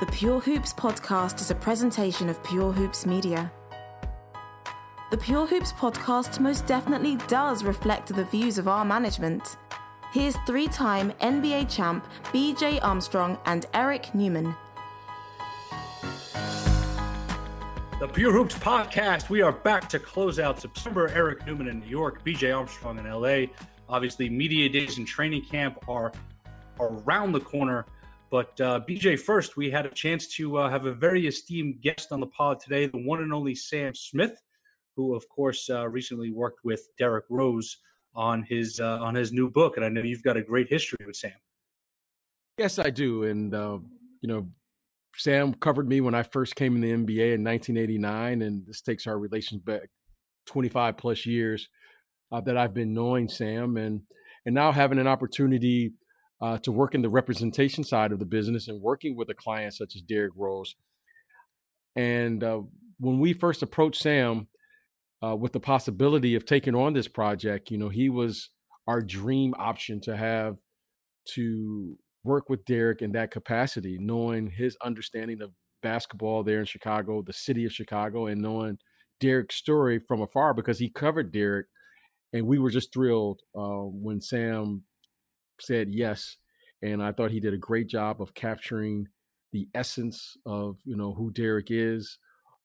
The Pure Hoops podcast is a presentation of Pure Hoops Media. The Pure Hoops podcast most definitely does reflect the views of our management. Here's three time NBA champ BJ Armstrong and Eric Newman. The Pure Hoops podcast. We are back to close out September. Eric Newman in New York, BJ Armstrong in LA. Obviously, media days and training camp are around the corner. But uh, BJ, first, we had a chance to uh, have a very esteemed guest on the pod today, the one and only Sam Smith, who, of course, uh, recently worked with Derrick Rose on his uh, on his new book, and I know you've got a great history with Sam. Yes, I do, and uh, you know, Sam covered me when I first came in the NBA in 1989, and this takes our relations back 25 plus years uh, that I've been knowing Sam, and and now having an opportunity uh, to work in the representation side of the business and working with a client such as Derrick Rose. And uh, when we first approached Sam uh, with the possibility of taking on this project, you know, he was our dream option to have to work with Derrick in that capacity, knowing his understanding of basketball there in Chicago, the city of Chicago, and knowing Derrick's story from afar because he covered Derrick. And we were just thrilled uh, when Sam said yes, and I thought he did a great job of capturing the essence of you know who Derrick is,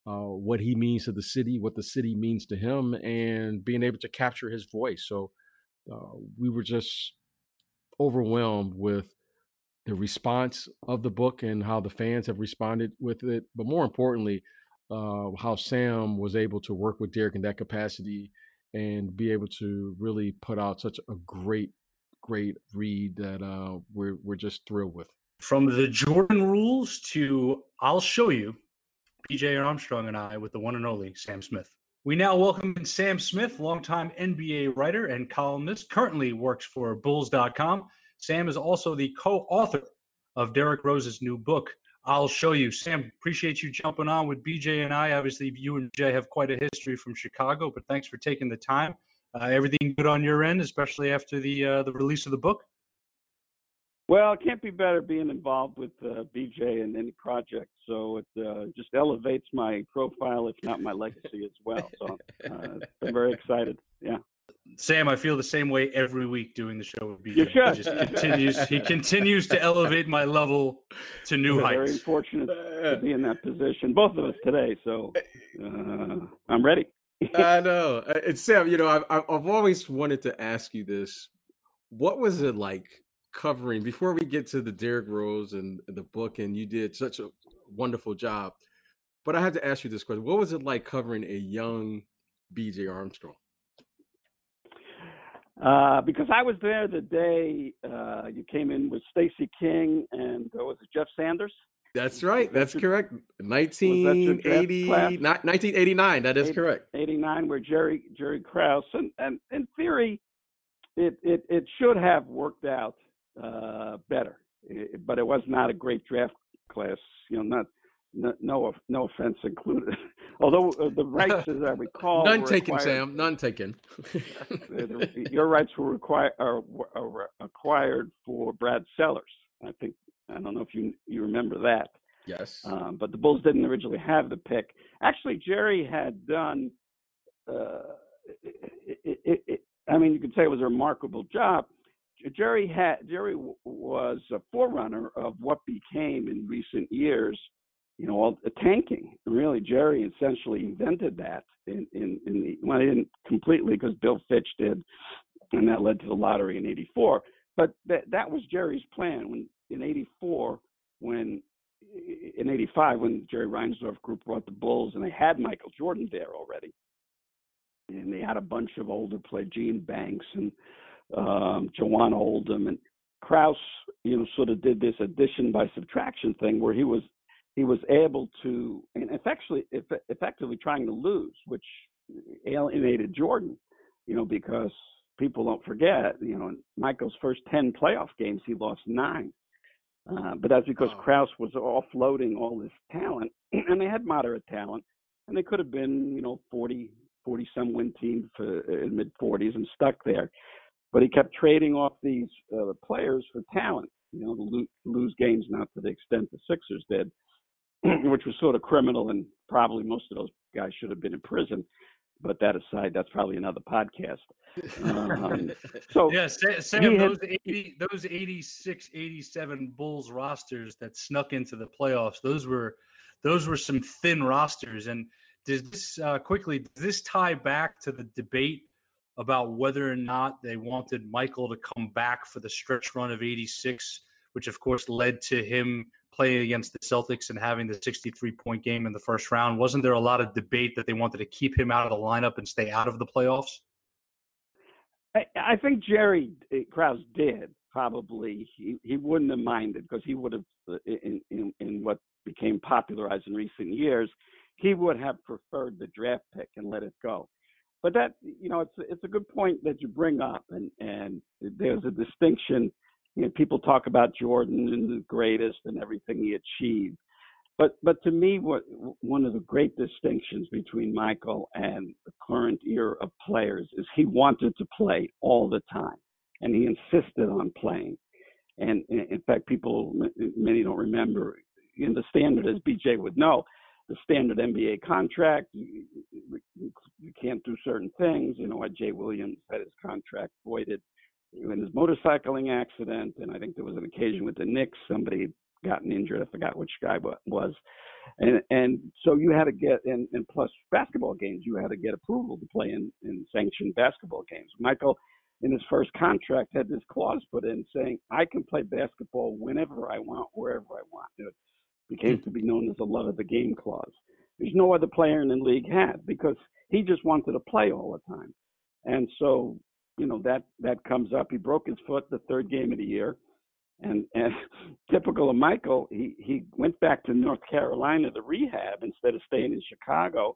uh, what he means to the city, what the city means to him, and being able to capture his voice. So uh, we were just overwhelmed with the response of the book and how the fans have responded with it, but more importantly, uh, how Sam was able to work with Derrick in that capacity and be able to really put out such a great great read that uh, we're we're just thrilled with. From the Jordan rules to I'll show you, BJ Armstrong and I with the one and only Sam Smith. We now welcome Sam Smith, longtime NBA writer and columnist, currently works for Bulls.com. Sam is also the co-author of Derrick Rose's new book, I'll show you. Sam, appreciate you jumping on with BJ and I. Obviously, you and Jay have quite a history from Chicago, but thanks for taking the time. Uh, everything good on your end, especially after the uh, the release of the book? Well, it can't be better being involved with uh, BJ in any project. So it uh, just elevates my profile, if not my legacy as well. So uh, I'm very excited. Yeah. Sam, I feel the same way every week doing the show with BJ. You should. He just continues. he continues to elevate my level to new We're heights. Very fortunate to be in that position, both of us today. So uh, I'm ready. I know. It's Sam. You know, I've I've I've always wanted to ask you this. What was it like covering before we get to the Derrick Rose and the book? And you did such a wonderful job. But I have to ask you this question: What was it like covering a young B.J. Armstrong? Uh, because I was there the day uh, you came in with Stacy King and uh, was it Jeff Sanders? That's right. That's your- correct. your draft 1980, class? not 1989. That is Eight- correct. 89 where Jerry Jerry Krause and, and in theory it, it it should have worked out uh, better I- but it was not a great draft class you know not no no, no offense included although uh, the rights as I recall None taken, acquired- Sam. None taken. uh, your rights were required are, are acquired for Brad Sellers I think I don't know if you you remember that yes. um, but the Bulls didn't originally have the pick. Actually, Jerry had done. Uh, it, it, it, I mean, you could say it was a remarkable job. Jerry had Jerry w- was a forerunner of what became in recent years, you know, all the tanking. Really, Jerry essentially invented that in in, in the well, he didn't completely because Bill Fitch did, and that led to the lottery in '84. But that that was Jerry's plan when in '84 when in '85 when Jerry Reinsdorf group brought the Bulls and they had Michael Jordan there already, and they had a bunch of older players, Gene Banks and um, Jawann Oldham and Krause. You know, sort of did this addition by subtraction thing where he was he was able to, and effectively, effectively trying to lose, which alienated Jordan, you know, because people don't forget, you know, in Michael's first 10 playoff games, he lost nine. Uh, but that's because oh. Krause was offloading all this talent, and they had moderate talent, and they could have been, you know, 40, 40 some win team for in mid 40s and stuck there. But he kept trading off these uh, players for talent, you know, to lose, lose games, not to the extent the Sixers did, which was sort of criminal, and probably most of those guys should have been in prison. But that aside, that's probably another podcast. Um, so yeah, Sam, those had, 80, those 86, 87 Bulls rosters that snuck into the playoffs, those were those were some thin rosters. And does this uh, quickly does this tie back to the debate about whether or not they wanted Michael to come back for the stretch run of 86, which of course led to him playing against the Celtics and having the 63 point game in the first round. Wasn't there a lot of debate that they wanted to keep him out of the lineup and stay out of the playoffs? I, think Jerry uh, Krause did probably. He, he wouldn't have minded because he would have, uh, in, in, in what became popularized in recent years, he would have preferred the draft pick and let it go. But that, you know, it's it's a good point that you bring up, and and there's a distinction. You know, people talk about Jordan and the greatest and everything he achieved, but but to me, what one of the great distinctions between Michael and the current era of players is he wanted to play all the time, and he insisted on playing. And in fact, people many don't remember in the standard, as BJ would know, the standard NBA contract. You, you can't do certain things. You know, Jay Williams had his contract voided in his motorcycling accident, and I think there was an occasion with the Knicks. Somebody gotten injured. I forgot which guy was. And and so you had to get and, and plus basketball games, you had to get approval to play in, in sanctioned basketball games. Michael in his first contract had this clause put in saying, I can play basketball whenever I want, wherever I want. It became hmm. to be known as the love of the game clause. There's no other player in the league had because he just wanted to play all the time. And so, you know, that that comes up. He broke his foot the third game of the year. And, and typical of Michael, he, he went back to North Carolina to rehab instead of staying in Chicago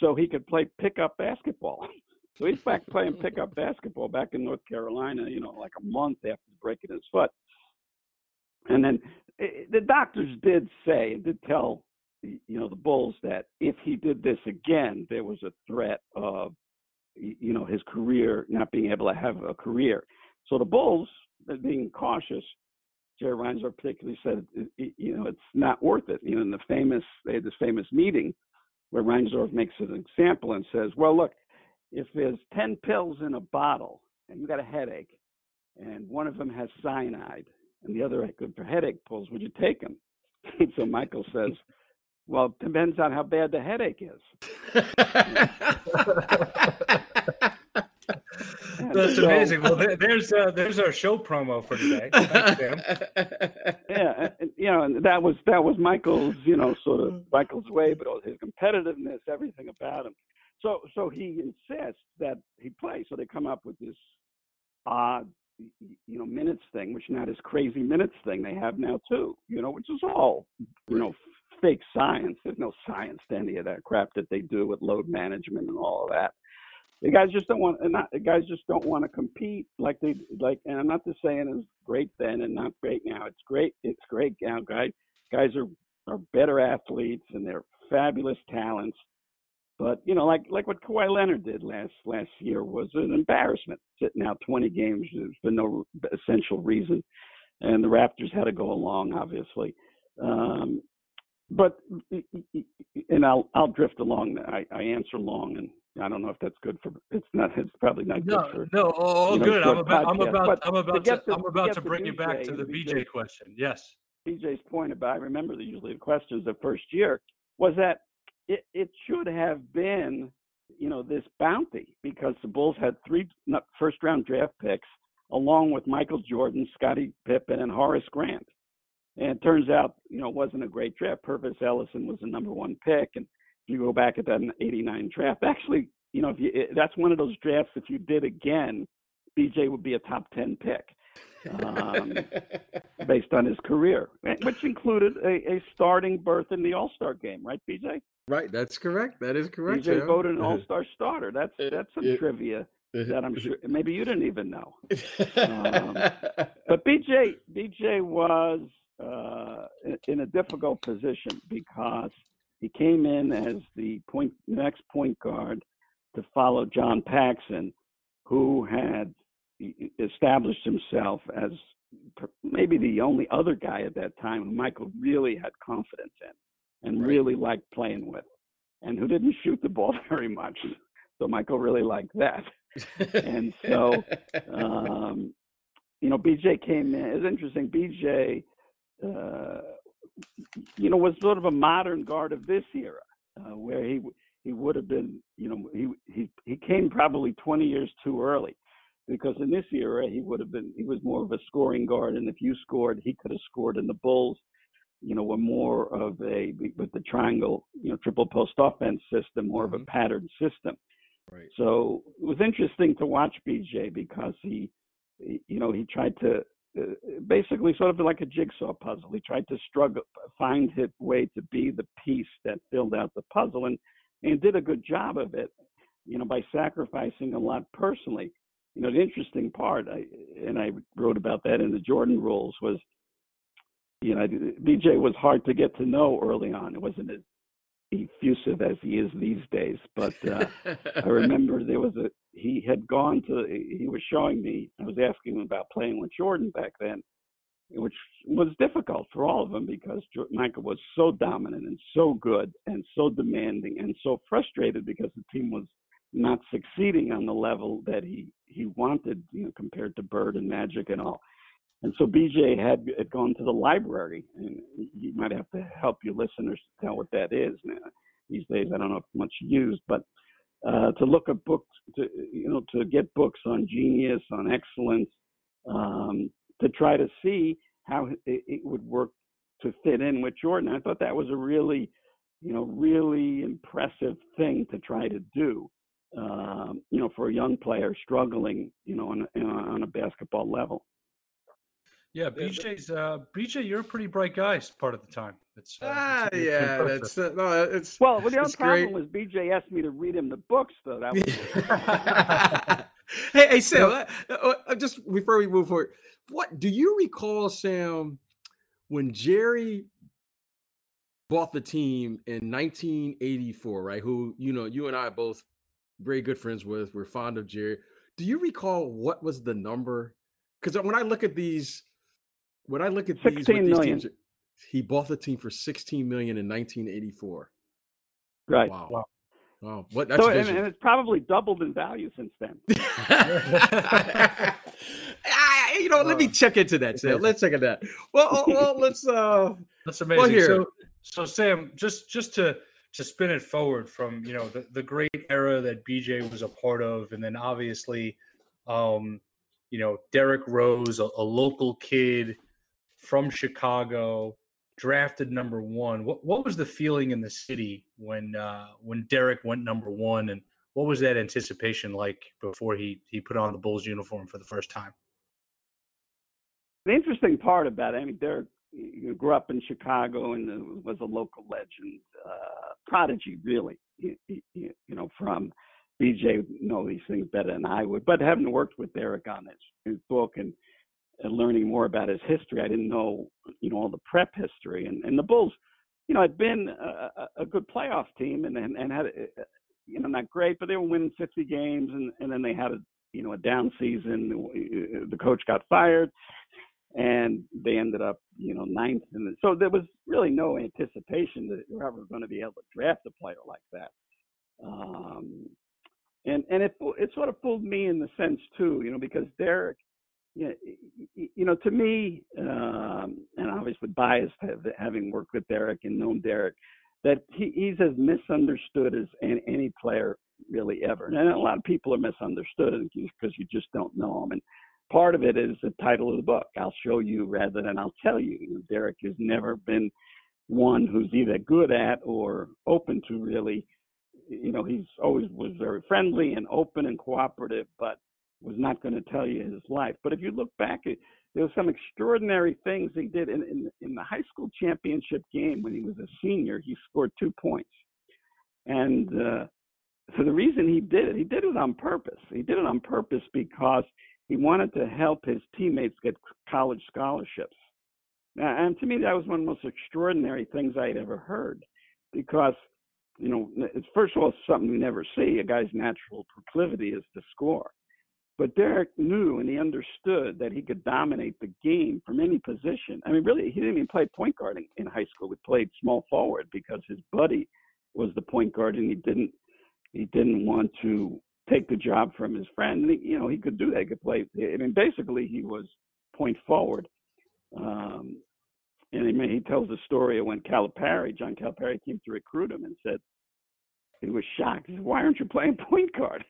so he could play pickup basketball. So he's back playing pickup basketball back in North Carolina, you know, like a month after breaking his foot. And then eh, eh, the doctors did say, did tell, you know, the Bulls that if he did this again, there was a threat of, you know, his career not being able to have a career. So the Bulls, uh, being cautious, Jerry Reinsdorf particularly said, you know, it's not worth it. You know, in the famous, they had this famous meeting where Reinsdorf makes an example and says, well, look, if there's 10 pills in a bottle and you got a headache and one of them has cyanide and the other good for headache pills, would you take them? so Michael says, well, it depends on how bad the headache is. That's so, amazing. Well, there's uh, there's our show promo for today. yeah, you know, and that was that was Michael's, you know, sort of Michael's way, but his competitiveness, everything about him. So so he insists that he play. So they come up with this odd, you know, minutes thing, which not his crazy minutes thing they have now too. You know, which is all, you know, fake science. There's no science to any of that crap that they do with load management and all of that the guys just don't want not the guys just don't want to compete like they like and I'm not just saying it's great then and not great now. It's great it's great now guys guys are are better athletes and they're fabulous talents. But you know, like like what Kawhi Leonard did last last year was an embarrassment. Sitting out 20 games been no essential reason, and the Raptors had to go along, obviously. Um, but and I'll I'll drift along. I, I answer long, and I don't know if that's good for. It's not. It's probably not no, good for. No, oh, know, good. I'm about. I'm about. I'm about to. to I'm about to bring you back to the BJ, BJ question. Yes. BJ's point about. I remember the, usually the questions the first year was that it it should have been you know this bounty because the Bulls had three first round draft picks along with Michael Jordan, Scottie Pippen, and Horace Grant. And it turns out, you know, it wasn't a great draft. Pervis Ellison was the number one pick, and if you go back at that 89 draft, actually, you know, if you, that's one of those drafts, if you did again, BJ would be a top 10 pick. um, based on his career, which included a, a starting berth in the All Star game, right, BJ? Right, that's correct. That is correct. BJ voted an All Star starter. That's that's some it- trivia that I'm sure maybe you didn't even know. Um, But BJ BJ was uh, in- a difficult position because he came in as the point next point guard to follow John Paxson, who had established himself as maybe the only other guy at that time who Michael really had confidence in and really liked playing with, and who didn't shoot the ball very much. So Michael really liked that. and so, um, you know, BJ came in. It's interesting. BJ, you know, was sort of a modern guard of this era, uh, where he he would have been, you know, he he he came probably 20 years too early, because in this era he would have been he was more of a scoring guard, and if you scored, he could have scored. And the Bulls, you know, were more of a with the triangle, you know, triple post offense system, more of a pattern system. right. So it was interesting to watch BJ because he, he- you know, he tried to uh, Uh, basically sort of like a jigsaw puzzle. He tried to struggle, find his way to be the piece that filled out the puzzle, and and did a good job of it. You know, by sacrificing a lot personally. You know, the interesting part, I, and I wrote about that in the Jordan Rules, was, you know, BJ was hard to get to know early on. It wasn't as effusive as he is these days, but. Uh, I remember there was a he had gone to he was showing me I was asking him about playing with Jordan back then, which was difficult for all of them because Michael was so dominant and so good and so demanding and so frustrated because the team was not succeeding on the level that he he wanted, you know, compared to Bird and Magic and all. And so BJ had, had gone to the library, and you might have to help your listeners tell what that is. Now, these days, I don't know if much used, but uh, to look at books, to you know, to get books on genius, on excellence, um, to try to see how it, it would work to fit in with Jordan. I thought that was a really, you know, really impressive thing to try to do. Um, you know, for a young player struggling, you know, on on a basketball level. Yeah, BJ's uh, BJ, you're a pretty bright guy part of the time. It's uh, ah, it's- it's yeah, that's uh, no, it's Well, well the only It's great. problem was BJ asked me to read him the books, though. That was hey, hey, Sam. uh, uh, uh, just before we move forward, what do you recall, Sam, when Jerry bought the team in 1984? Right? Who you know, you and I are both very good friends with. We're fond of Jerry. Do you recall what was the number? Because when I look at these, when I look at these, 16 these million. teams, he bought the team for 16 million in 1984. right. Wow. Wow. Wow. What that's So, and, and it's probably doubled in value since then. Ah, you know, let me Uh, check into that. Sam. Let's check into that. Well, oh, well, let's. uh That's amazing. here- So, so Sam, just just to to spin it forward from you know the, the great era that BJ was a part of, and then obviously, um, you know Derrick Rose, a, a local kid from Chicago, drafted number one. What what was the feeling in the city when uh, when Derrick went number one, and what was that anticipation like before he he put on the Bulls uniform for the first time? The interesting part about it, I mean, Derrick you grew up in Chicago and was a local legend, uh, prodigy, really. You, you, you know, from BJ know these things better than I would, but having worked with Derrick on his, his book and, and learning more about his history, I didn't know, you know, all the prep history. And, and the Bulls, you know, had been a, a- good playoff team and, and, and had, uh, you know, not great, but they were winning 50 games, and, and then they had a, you know, a down season. The coach got fired and they ended up, you know, ninth. And so there was really no anticipation that you're ever going to be able to draft a player like that. Um, and and it it sort of fooled me in the sense too, you know, because Derrick, you know, to me, um, and obviously biased having worked with Derrick and known Derrick, that he, he's as misunderstood as any, player really ever. And a lot of people are misunderstood because you just don't know him. And part of it is the title of the book. I'll show you rather than I'll tell you. Derrick has never been one who's either good at or open to really. You know, he's always was very friendly and open and cooperative, but was not going to tell you his life. But if you look back, there were some extraordinary things he did in, in in the high school championship game when he was a senior. He scored two points, and uh, so the reason he did it, he did it on purpose. He did it on purpose because he wanted to help his teammates get college scholarships. And to me, that was one of the most extraordinary things I'd ever heard, because you know, it's first of all something we never see. A guy's natural proclivity is to score. But Derrick knew and he understood that he could dominate the game from any position. I mean, really, he didn't even play point guard in, in high school. He played small forward because his buddy was the point guard, and he didn't he didn't want to take the job from his friend. And he, you know, he could do that. He could play. I mean, basically, he was point forward. Um, and he, he tells the story of when Calipari, John Calipari, came to recruit him and said he was shocked. He said, "Why aren't you playing point guard?"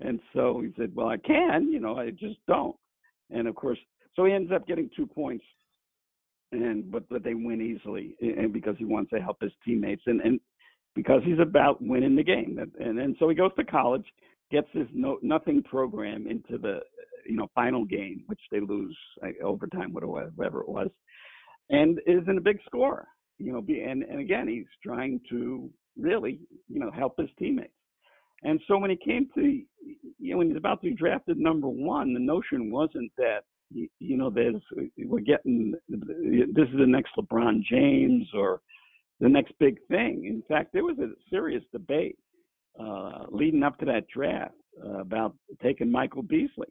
And so he said, Well, I can, you know, I just don't. And of course, so he ends up getting two points, and but but they win easily, and because he wants to help his teammates, and and because he's about winning the game, and and so he goes to college, gets his no nothing program into the you know final game, which they lose like, overtime, whatever it was, and is in a big score, you know, be, and and again he's trying to really you know help his teammates and so when he came to, you know, when he's about to be drafted number one, the notion wasn't that, you know, there's we're getting this is the next LeBron James or the next big thing. In fact, there was a serious debate uh, leading up to that draft uh, about taking Michael Beasley.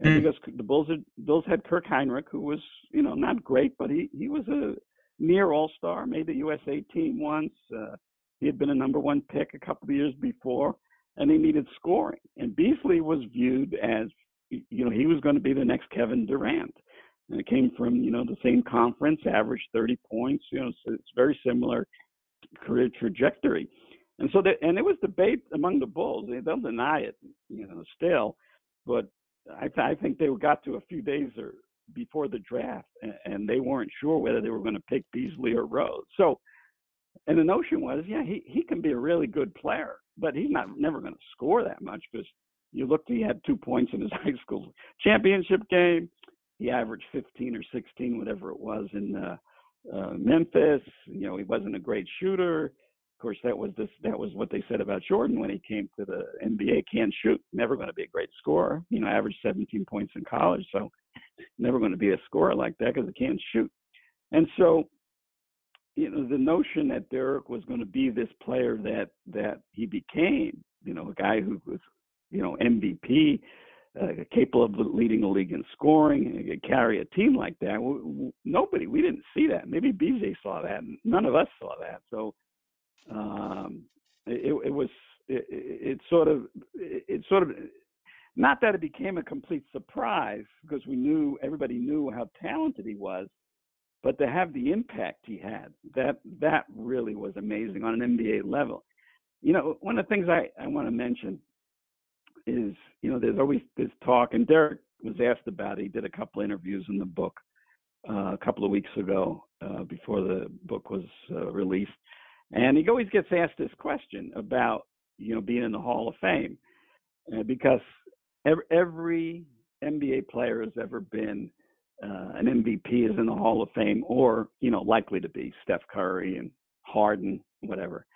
And mm. because the Bulls had, Bulls had Kirk Hinrich, who was, you know, not great, but he he was a near All Star, made the USA team once. Uh, he had been a number one pick a couple of years before, and they needed scoring. And Beasley was viewed as, you know, he was going to be the next Kevin Durant. And it came from, you know, the same conference, averaged 30 points. You know, so it's very similar career trajectory. And so, that, and it was debate among the Bulls. They don't deny it, you know, still. But I, I think they got to a few days or before the draft, and, they weren't sure whether they were going to pick Beasley or Rose. So, and the notion was, yeah, he he can be a really good player but he's not never going to score that much because you looked, he had two points in his high school championship game. He averaged 15 or 16, whatever it was, in uh, uh, Memphis. You know, he wasn't a great shooter. Of course, that was this. That was what they said about Jordan when he came to the NBA. Can't shoot. Never going to be a great scorer. You know, averaged 17 points in college, so never going to be a scorer like that because he can't shoot. And so you know, the notion that Derrick was going to be this player that that he became, you know, a guy who was, you know, MVP, uh, capable of leading the league in scoring, and carry a team like that. Nobody, we didn't see that. Maybe BJ saw that. None of us saw that. So um, it, it was it, it sort of it sort of not that it became a complete surprise because we knew everybody knew how talented he was but to have the impact he had, that that really was amazing on an NBA level. You know, one of the things I, I want to mention is, you know, there's always this talk, and Derrick was asked about it. He did a couple interviews in the book uh, a couple of weeks ago uh, before the book was uh, released, and he always gets asked this question about, you know, being in the Hall of Fame, uh, because every, every NBA player has ever been uh, an MVP is in the Hall of Fame, or you know, likely to be Steph Curry and Harden, whatever.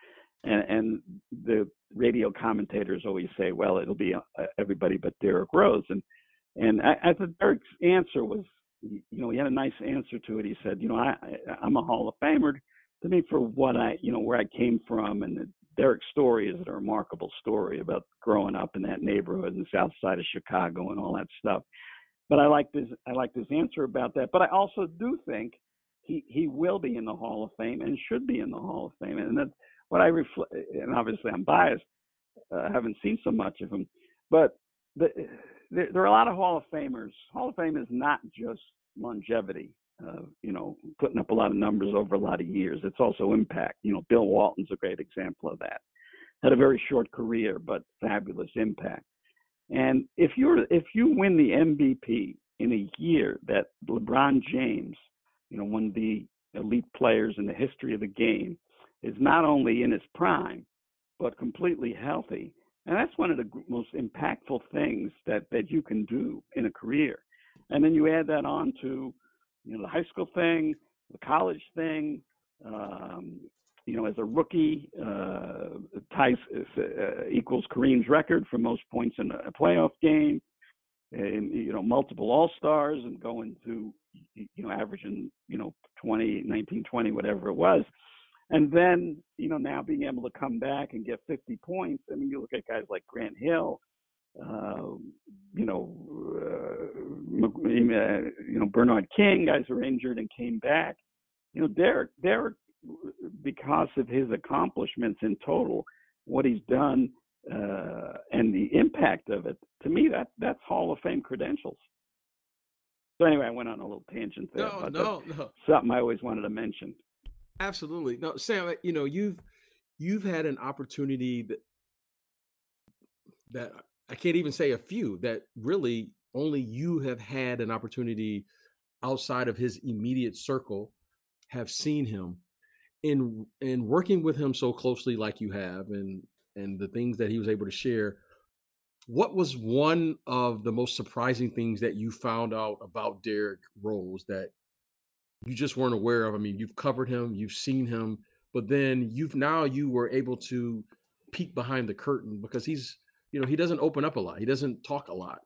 And, and the radio commentators always say, "Well, it'll be uh, everybody but Derrick Rose." And and I, I thought Derrick's answer was, you know, he had a nice answer to it. He said, "You know, I, I I'm a Hall of Famer to me for what I, you know, where I came from, and the, Derrick's story is a remarkable story about growing up in that neighborhood in the South Side of Chicago and all that stuff." But I like this. I like his answer about that. But I also do think he he will be in the Hall of Fame and should be in the Hall of Fame. And that's what I reflect. And obviously, I'm biased. Uh, I haven't seen so much of him, but the, there are a lot of Hall of Famers. Hall of Fame is not just longevity. Uh, you know, putting up a lot of numbers over a lot of years. It's also impact. You know, Bill Walton's a great example of that. Had a very short career, but fabulous impact. And if you're if you win the MVP in a year that LeBron James, you know, one of the elite players in the history of the game, is not only in his prime, but completely healthy, And that's one of the most impactful things that, that you can do in a career. And then you add that on to, you know, the high school thing, the college thing, um, you know, as a rookie, uh, ties uh, equals Kareem's record for most points in a playoff game, and you know, multiple All Stars, and going to, you know, averaging, you know, 20, 19, 20, whatever it was, and then, you know, now being able to come back and get 50 points. I mean, you look at guys like Grant Hill, uh, you know, uh, you know, Bernard King, guys were injured and came back. You know, Derrick, Derrick because of his accomplishments in total, what he's done, uh, and the impact of it. To me, that that's Hall of Fame credentials. So anyway, I went on a little tangent there. No, no, no. Something I always wanted to mention. Absolutely. No, Sam, you know, you've you've had an opportunity that that I can't even say a few that really only you have had an opportunity outside of his immediate circle have seen him in in working with him so closely like you have and and the things that he was able to share what was one of the most surprising things that you found out about Derrick Rose that you just weren't aware of? I mean, you've covered him, you've seen him, but then you've now you were able to peek behind the curtain because he's, you know, he doesn't open up a lot. He doesn't talk a lot.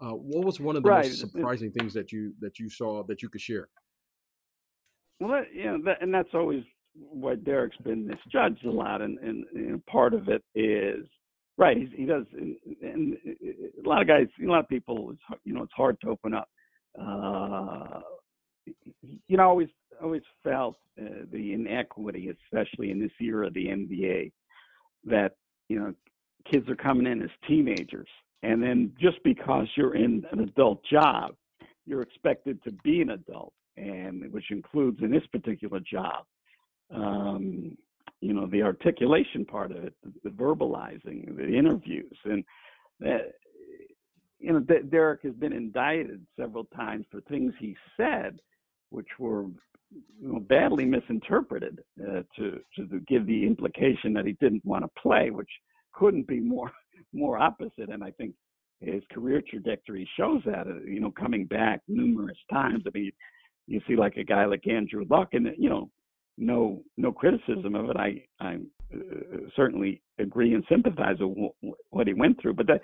Uh, what was one of the right. most surprising things that you that you saw that you could share? Well, that, you know, that, and that's always why Derrick's been misjudged a lot, and, and, part of it is right. He's, he does, and, and, a lot of guys, a lot of people, it's, you know, it's hard to open up. Uh, you know, always always felt uh, the inequity, especially in this era of the NBA, that you know, kids are coming in as teenagers, and then just because you're in an adult job, you're expected to be an adult, and which includes in this particular job um, you know, the articulation part of it, the, verbalizing, the interviews, and that, you know, D- Derrick has been indicted several times for things he said, which were you know, badly misinterpreted uh, to to give the implication that he didn't want to play, which couldn't be more more opposite. And I think his career trajectory shows that. Uh, you know, coming back numerous times. I mean, you see like a guy like Andrew Luck, and you know, no no criticism of it. I I uh, certainly agree and sympathize with what he went through, but that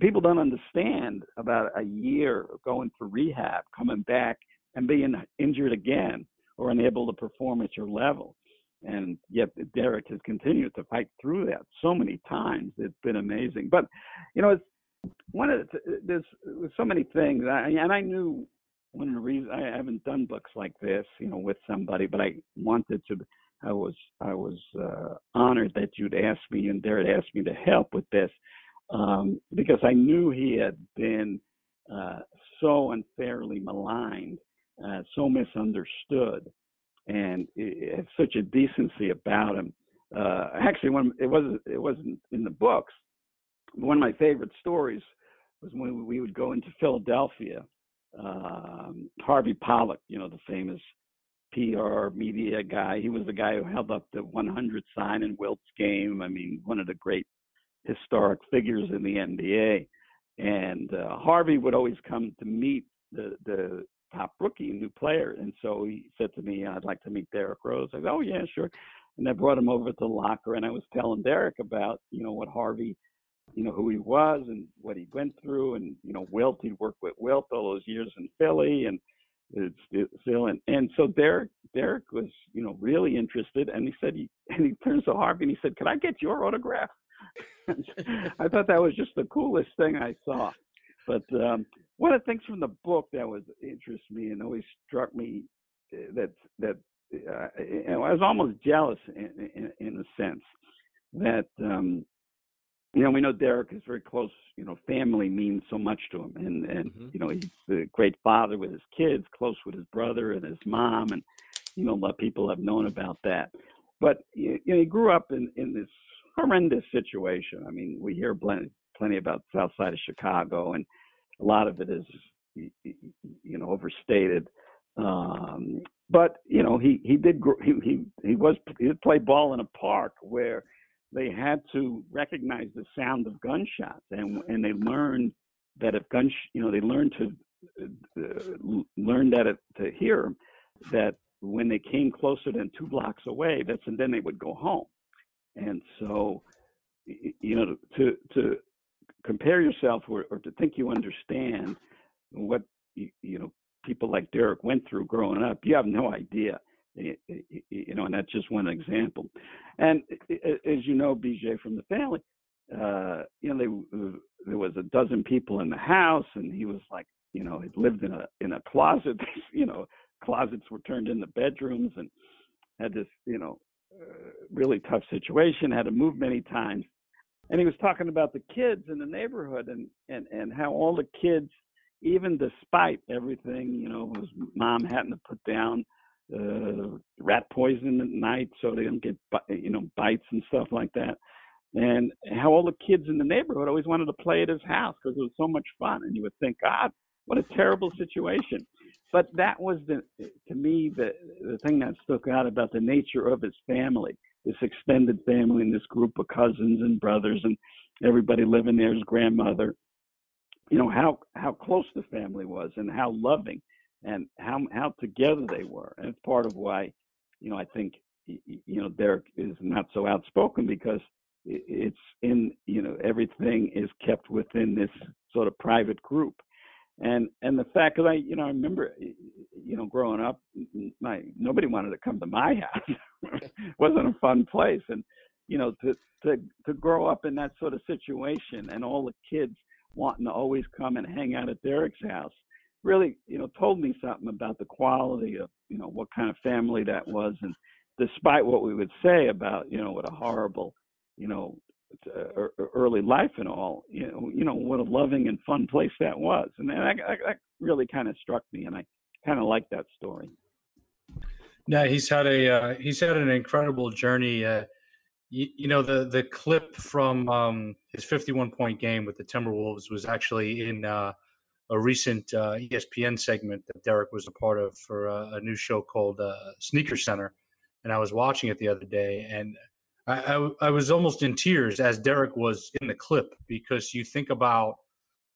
people don't understand about a year going through rehab, coming back and being injured again or unable to perform at your level. And yet Derrick has continued to fight through that so many times. It's been amazing. But you know, it's one of the, there's, there's so many things, I, and I knew one of the reasons I haven't done books like this, you know, with somebody, but I wanted to. I was I was uh, honored that you'd asked me and Derrick asked me to help with this um, because I knew he had been uh, so unfairly maligned, uh, so misunderstood, and had such a decency about him. Uh, actually, one it wasn't it wasn't in the books. One of my favorite stories was when we would go into Philadelphia um, Harvey Pollack, you know, the famous PR media guy. He was the guy who held up the 100 sign in Wilt's game. I mean, one of the great historic figures in the NBA. And uh, Harvey would always come to meet the the top rookie, new player. And so he said to me, "I'd like to meet Derrick Rose." I said, "Oh yeah, sure." And I brought him over to the locker, and I was telling Derrick about you know what Harvey you know, who he was and what he went through. And, you know, Wilt, he worked with Wilt all those years in Philly and it's still, and, and so Derrick, Derrick was, you know, really interested. And he said, he, and he turns to Harvey and he said, can I get your autograph? I thought that was just the coolest thing I saw. But um, one of the things from the book that was interested me and always struck me uh, that that uh, I was almost jealous in, in, in a sense that um, you know, we know Derrick is very close. You know, family means so much to him, and and mm-hmm. you know he's a great father with his kids, close with his brother and his mom, and you know a lot of people have known about that. But you know, he grew up in in this horrendous situation. I mean, we hear plenty plenty about the South Side of Chicago, and a lot of it is you know overstated. Um, but you know, he he did he he he was he did play ball in a park where they had to recognize the sound of gunshots, and and they learned that if gun, you know, they learned to uh, learn that it, to hear that when they came closer than two blocks away, that's and then they would go home. And so, you know, to to compare yourself or, or to think you understand what you, you know people like Derrick went through growing up, you have no idea. Eh, eh, eh, you know, and that's just one example. And as you know, BJ from the family, uh, you know, they, uh, there was a dozen people in the house, and he was like, you know, he lived in a in a closet. you know, closets were turned into bedrooms, and had this, you know, uh, really tough situation. Had to move many times, and he was talking about the kids in the neighborhood and and and how all the kids even despite everything, you know, his mom having to put down uh, rat poison at night so they don't get, you know, bites and stuff like that. And how all the kids in the neighborhood always wanted to play at his house because it was so much fun. And you would think, God, what a terrible situation. But that was the, to me, the the thing that stuck out about the nature of his family, this extended family, and this group of cousins and brothers, and everybody living there, his grandmother. You know how how close the family was and how loving and how how together they were. And it's part of why you know i think you know derrick is not so outspoken because it's in you know everything is kept within this sort of private group and and the fact that i you know i remember you know growing up my nobody wanted to come to my house it wasn't a fun place and you know to to to grow up in that sort of situation and all the kids wanting to always come and hang out at Derrick's house really, you know, told me something about the quality of, you know, what kind of family that was. And despite what we would say about, you know, what a horrible, you know, early life and all, you know, you know what a loving and fun place that was, and that, that really kind of struck me, and I kind of like that story. Yeah, he's had a uh, he's had an incredible journey. Uh, you, you, know the the clip from um, his 51 point game with the Timberwolves was actually in uh, a recent uh, ESPN segment that Derrick was a part of for a, a new show called uh, Sneaker Center, and I was watching it the other day, and I, I, I was almost in tears as Derrick was in the clip because you think about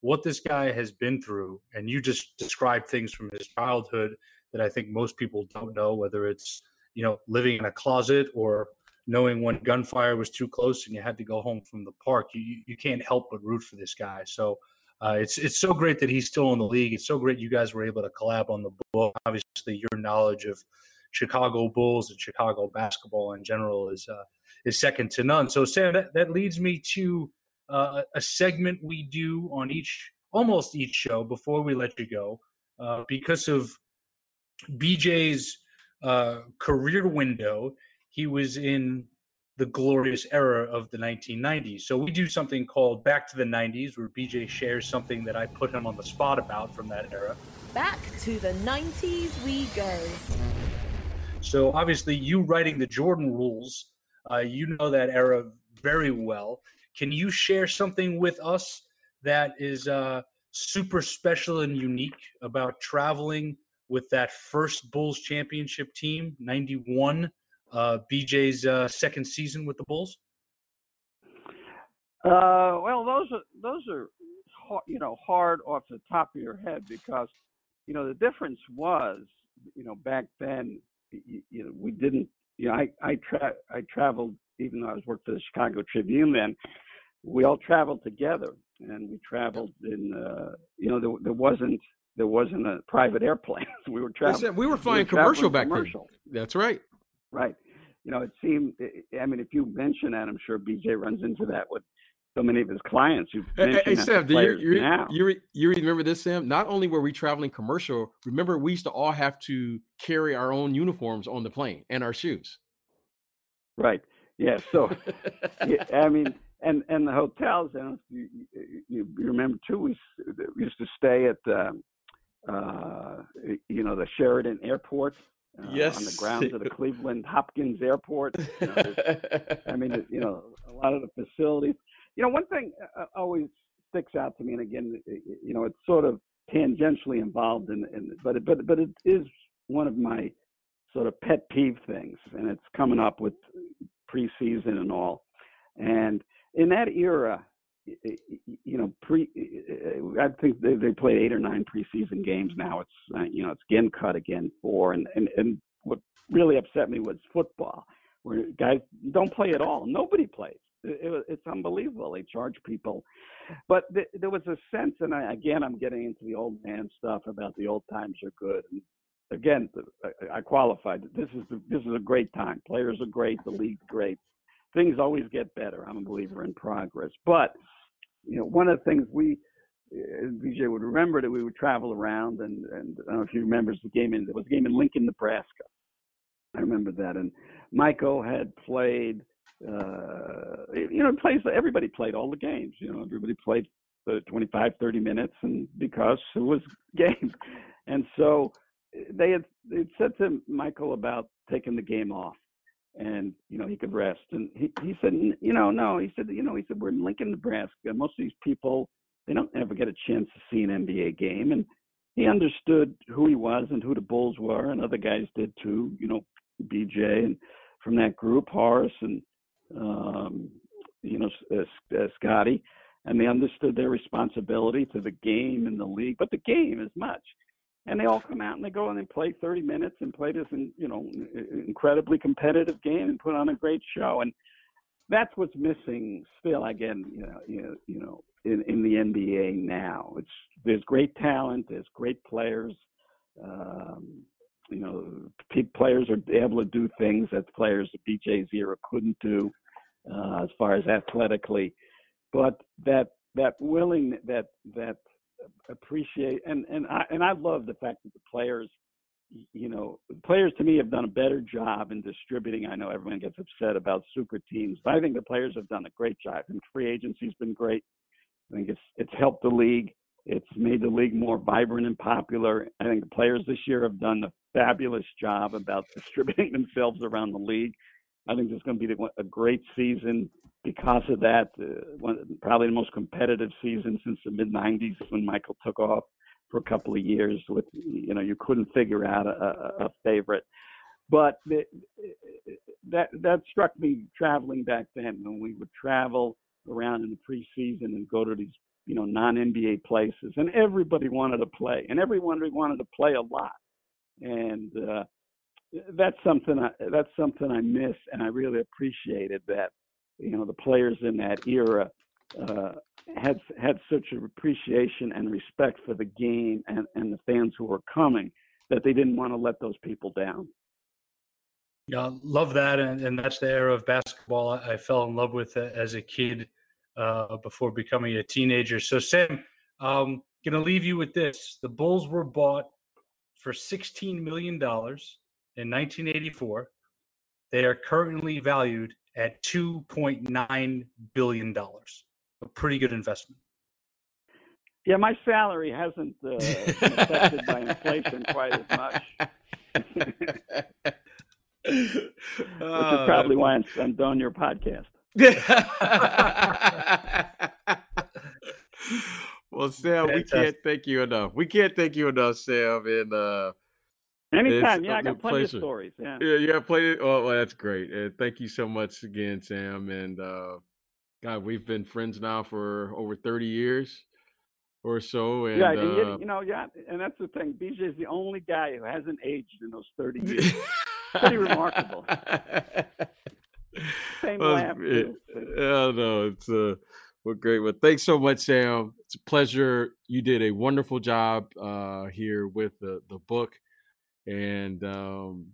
what this guy has been through, and you just describe things from his childhood that I think most people don't know, whether it's you know living in a closet or knowing when gunfire was too close and you had to go home from the park, you you can't help but root for this guy. So uh, it's it's so great that he's still in the league. It's so great you guys were able to collab on the book. Obviously, your knowledge of Chicago Bulls and Chicago basketball in general is uh, is second to none. So Sam, that, that leads me to uh, a segment we do on each almost each show before we let you go uh, because of BJ's uh, career window he was in the glorious era of the 1990s. So we do something called Back to the 90s, where BJ shares something that I put him on the spot about from that era. Back to the 90s we go. So obviously, you writing the Jordan rules, uh, you know that era very well. Can you share something with us that is uh, super special and unique about traveling with that first Bulls championship team, 91? uh, BJ's uh, second season with the Bulls? Uh, well, those are those are you know hard off the top of your head because you know the difference was you know back then you, you know we didn't you know I I tra- I traveled even though I was working for the Chicago Tribune then we all traveled together and we traveled in uh, you know there, there wasn't there wasn't a private airplane we were traveling we were flying we were commercial back commercial. then that's right right you know, it seemed. I mean, if you mention that, I'm sure BJ runs into that with so many of his clients. Who hey, hey Sam, do you you, now. you you remember this, Sam? Not only were we traveling commercial, remember we used to all have to carry our own uniforms on the plane and our shoes. Right. Yeah. So, yeah, I mean, and and the hotels. And you, you, you remember too, we, we used to stay at. Um, uh, you know the Sheraton Airport uh, yes. on the grounds of the Cleveland Hopkins Airport. You know, I mean, you know, a lot of the facilities. You know, one thing uh, uh, always sticks out to me, and again, you know, it's sort of tangentially involved in, in but but but it is one of my sort of pet peeve things, and it's coming up with preseason and all. And in that era, you know, pre, I think they, they played eight or nine preseason games. Now it's, uh, you know, it's again cut again four. And, and, and what really upset me was football, where guys don't play at all. Nobody plays. It, it, it's unbelievable. They charge people, but th- there was a sense, and I, again, I'm getting into the old man stuff about the old times are good. And again, I, I qualified. This is the, this is a great time. Players are great. The league's great. Things always get better. I'm a believer in progress, but you know, one of the things we uh, BJ would remember that we would travel around, and and I don't know if he remembers the game in there was a game in Lincoln, Nebraska. I remember that, and Michael had played. Uh, you know, plays everybody played all the games. You know, everybody played the 25, 30 minutes, and because it was games, and so they had they said to Michael about taking the game off, and you know he could rest. And he he said, you know, no, he said, you know, he said we're in Lincoln, Nebraska. Most of these people they don't ever get a chance to see an NBA game, and he understood who he was and who the Bulls were, and other guys did too. You know, BJ and from that group, Horace and um, you know Scottie, and they understood their responsibility to the game and the league, but the game as much. And they all come out and they go and they play 30 minutes and play this you know incredibly competitive game and put on a great show. And that's what's missing still again you know you know, you know in, in the NBA now. It's there's great talent there's great players um, you know players are able to do things that players of BJ era couldn't do uh, as far as athletically but that that willing that that appreciate and and I and I love the fact that the players you know, the players to me have done a better job in distributing. I know everyone gets upset about super teams, but I think the players have done a great job. And free agency's been great. I think it's it's helped the league. It's made the league more vibrant and popular. I think the players this year have done a fabulous job about distributing themselves around the league. I think it's going to be a great season because of that. Uh, one, probably the most competitive season since the mid '90s when Michael took off for a couple of years. With you know, you couldn't figure out a, a favorite. But that that struck me traveling back then when we would travel around in the preseason and go to these you know non NBA places, and everybody wanted to play, and everyone wanted to play a lot, and uh, that's something I, that's something I miss, and I really appreciated that you know the players in that era uh, had had such an appreciation and respect for the game and, and the fans who were coming that they didn't want to let those people down. Yeah, love that, and, and that's the era of basketball I, I fell in love with as a kid uh, before becoming a teenager. So, Sam, um, going to leave you with this: the Bulls were bought for sixteen million dollars in 1984. They are currently valued at $2.9 billion. A pretty good investment. Yeah, my salary hasn't uh, been affected by inflation quite as much. Which is uh, probably why I'm, I'm doing your podcast. well, Sam, we can't thank you enough. We can't thank you enough, Sam. And uh, Anytime, yeah, I got plenty pleasure. of stories. Yeah, yeah, yeah, plenty. Oh, well, that's great. And thank you so much again, Sam. And uh, God, we've been friends now for over thirty years or so. And, yeah, and uh, you, you, know, yeah, and that's the thing. BJ is the only guy who hasn't aged in those thirty years. Pretty remarkable. Same well, laugh. It, yeah, no, it's uh, well, great. Well, thanks so much, Sam. It's a pleasure. You did a wonderful job uh, here with the the book and um,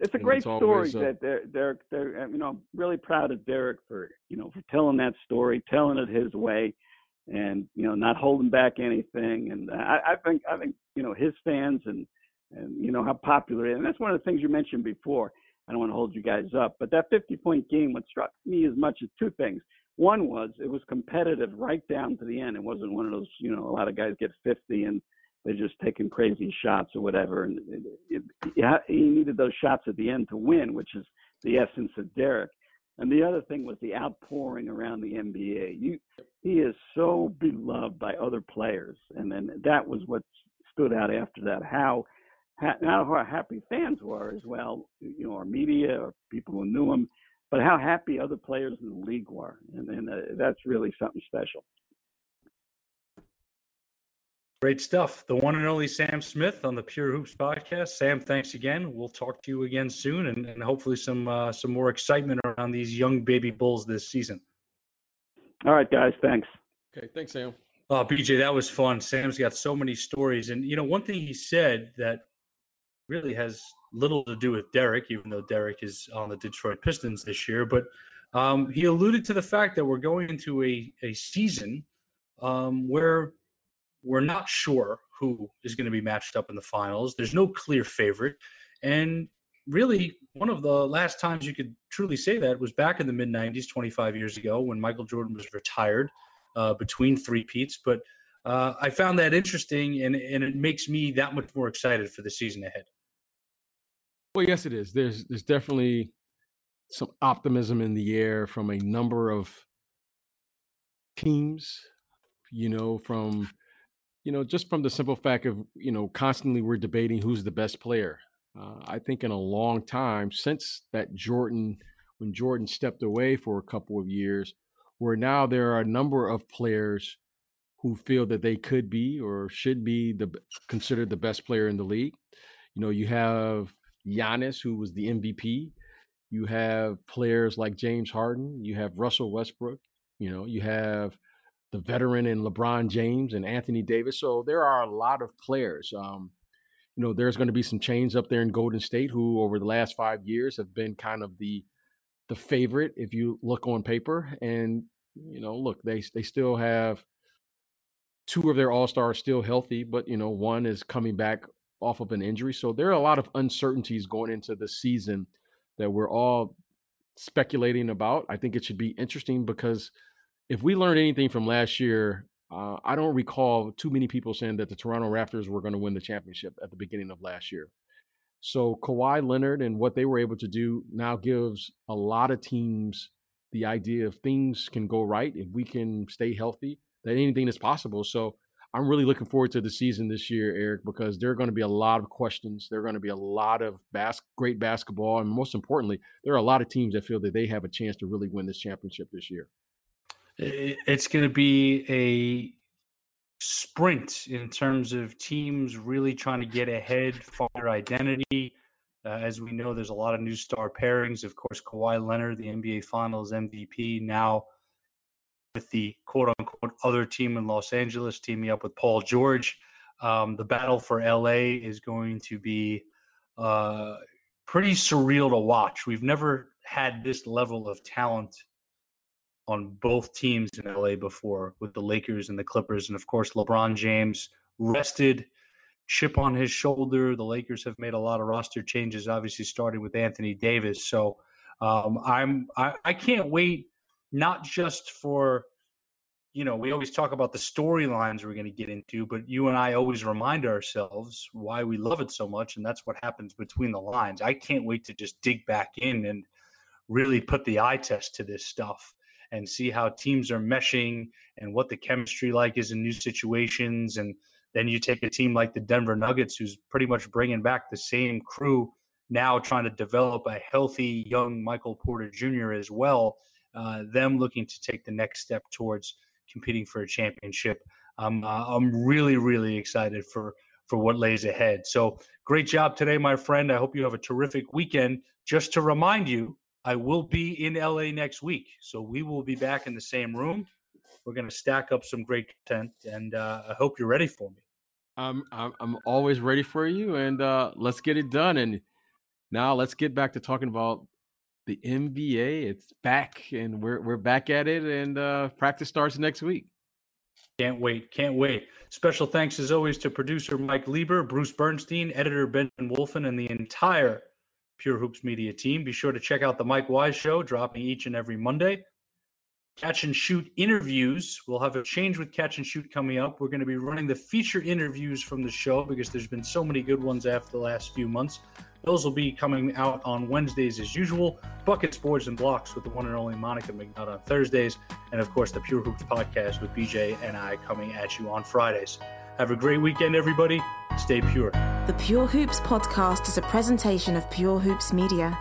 it's a great it's story uh, that Derrick, Derrick, Derrick, you know, I'm really proud of Derrick for you know for telling that story, telling it his way, and you know not holding back anything. And I, I think I think you know his fans and and you know how popular it is. And that's one of the things you mentioned before. I don't want to hold you guys up, but that 50 point game, what struck me as much as two things. One was it was competitive right down to the end. It wasn't one of those, you know, a lot of guys get 50 and they're just taking crazy shots or whatever. And it, it, he needed those shots at the end to win, which is the essence of Derrick. And the other thing was the outpouring around the NBA. You, he is so beloved by other players, and then that was what stood out after that. How, how how happy fans were as well. You know, our media or people who knew him but how happy other players in the league were, and, and uh, that's really something special. Great stuff. The one and only Sam Smith on the Pure Hoops podcast. Sam, thanks again. We'll talk to you again soon, and, and hopefully some uh, some more excitement around these young baby bulls this season. All right, guys. Thanks. Okay, thanks, Sam. Oh, BJ, that was fun. Sam's got so many stories, and you know, one thing he said that really has little to do with Derrick, even though Derrick is on the Detroit Pistons this year. But um, he alluded to the fact that we're going into a a season um, where we're not sure who is going to be matched up in the finals. There's no clear favorite. And really, one of the last times you could truly say that was back in the mid 90s, 25 years ago, when Michael Jordan was retired uh, between three peats. But uh, I found that interesting, and, and it makes me that much more excited for the season ahead. Well, yes, it is. There's there's definitely some optimism in the air from a number of teams. You know, from you know, just from the simple fact of, you know, constantly we're debating who's the best player. Uh, I think in a long time since that Jordan, when Jordan stepped away for a couple of years, where now there are a number of players who feel that they could be or should be the considered the best player in the league. You know, you have Giannis, who was the MVP. You have players like James Harden. You have Russell Westbrook. You know, you have the veteran in LeBron James and Anthony Davis. So there are a lot of players. Um, you know, there's going to be some chains up there in Golden State who, over the last five years, have been kind of the the favorite if you look on paper. And you know, look, they they still have two of their all stars still healthy, but you know, one is coming back off of an injury. So there are a lot of uncertainties going into the season that we're all speculating about. I think it should be interesting because if we learned anything from last year, uh, I don't recall too many people saying that the Toronto Raptors were going to win the championship at the beginning of last year. So Kawhi Leonard and what they were able to do now gives a lot of teams the idea of things can go right if we can stay healthy, that anything is possible. So I'm really looking forward to the season this year, Eric, because there are going to be a lot of questions. There are going to be a lot of bas- great basketball. And most importantly, there are a lot of teams that feel that they have a chance to really win this championship this year. It's going to be a sprint in terms of teams really trying to get ahead, find their identity. Uh, as we know, there's a lot of new star pairings. Of course, Kawhi Leonard, the NBA Finals MVP, now with the quote unquote other team in Los Angeles, teaming up with Paul George. Um, the battle for LA is going to be uh, pretty surreal to watch. We've never had this level of talent on both teams in LA before with the Lakers and the Clippers. And of course, LeBron James rested, chip on his shoulder. The Lakers have made a lot of roster changes, obviously starting with Anthony Davis. So um, I'm I, I can't wait not just for you know, we always talk about the storylines we're going to get into, but you and I always remind ourselves why we love it so much. And that's what happens between the lines. I can't wait to just dig back in and really put the eye test to this stuff and see how teams are meshing and what the chemistry like is in new situations. And then you take a team like the Denver Nuggets, who's pretty much bringing back the same crew now, trying to develop a healthy young Michael Porter Jr. as well. Uh, them looking to take the next step towards competing for a championship. Um, uh, I'm really, really excited for for what lays ahead. So great job today, my friend. I hope you have a terrific weekend. Just to remind you, I will be in LA next week. So we will be back in the same room. We're going to stack up some great content, and uh, I hope you're ready for me. I'm, I'm I'm always ready for you, and uh, let's get it done. And now let's get back to talking about the NBA. It's back, and we're we're back at it, and uh, practice starts next week. Can't wait! Can't wait! Special thanks as always to producer Mike Lieber, Bruce Bernstein, editor Ben Wolfen, and the entire Pure Hoops Media team. Be sure to check out the Mike Wise Show, dropping each and every Monday. Catch and Shoot interviews. We'll have a change with Catch and Shoot coming up. We're going to be running the feature interviews from the show because there's been so many good ones after the last few months. Those will be coming out on Wednesdays as usual. Buckets, boards, and blocks with the one and only Monica McNutt on Thursdays. And of course, the Pure Hoops podcast with BJ and I coming at you on Fridays. Have a great weekend, everybody. Stay pure. The Pure Hoops podcast is a presentation of Pure Hoops Media.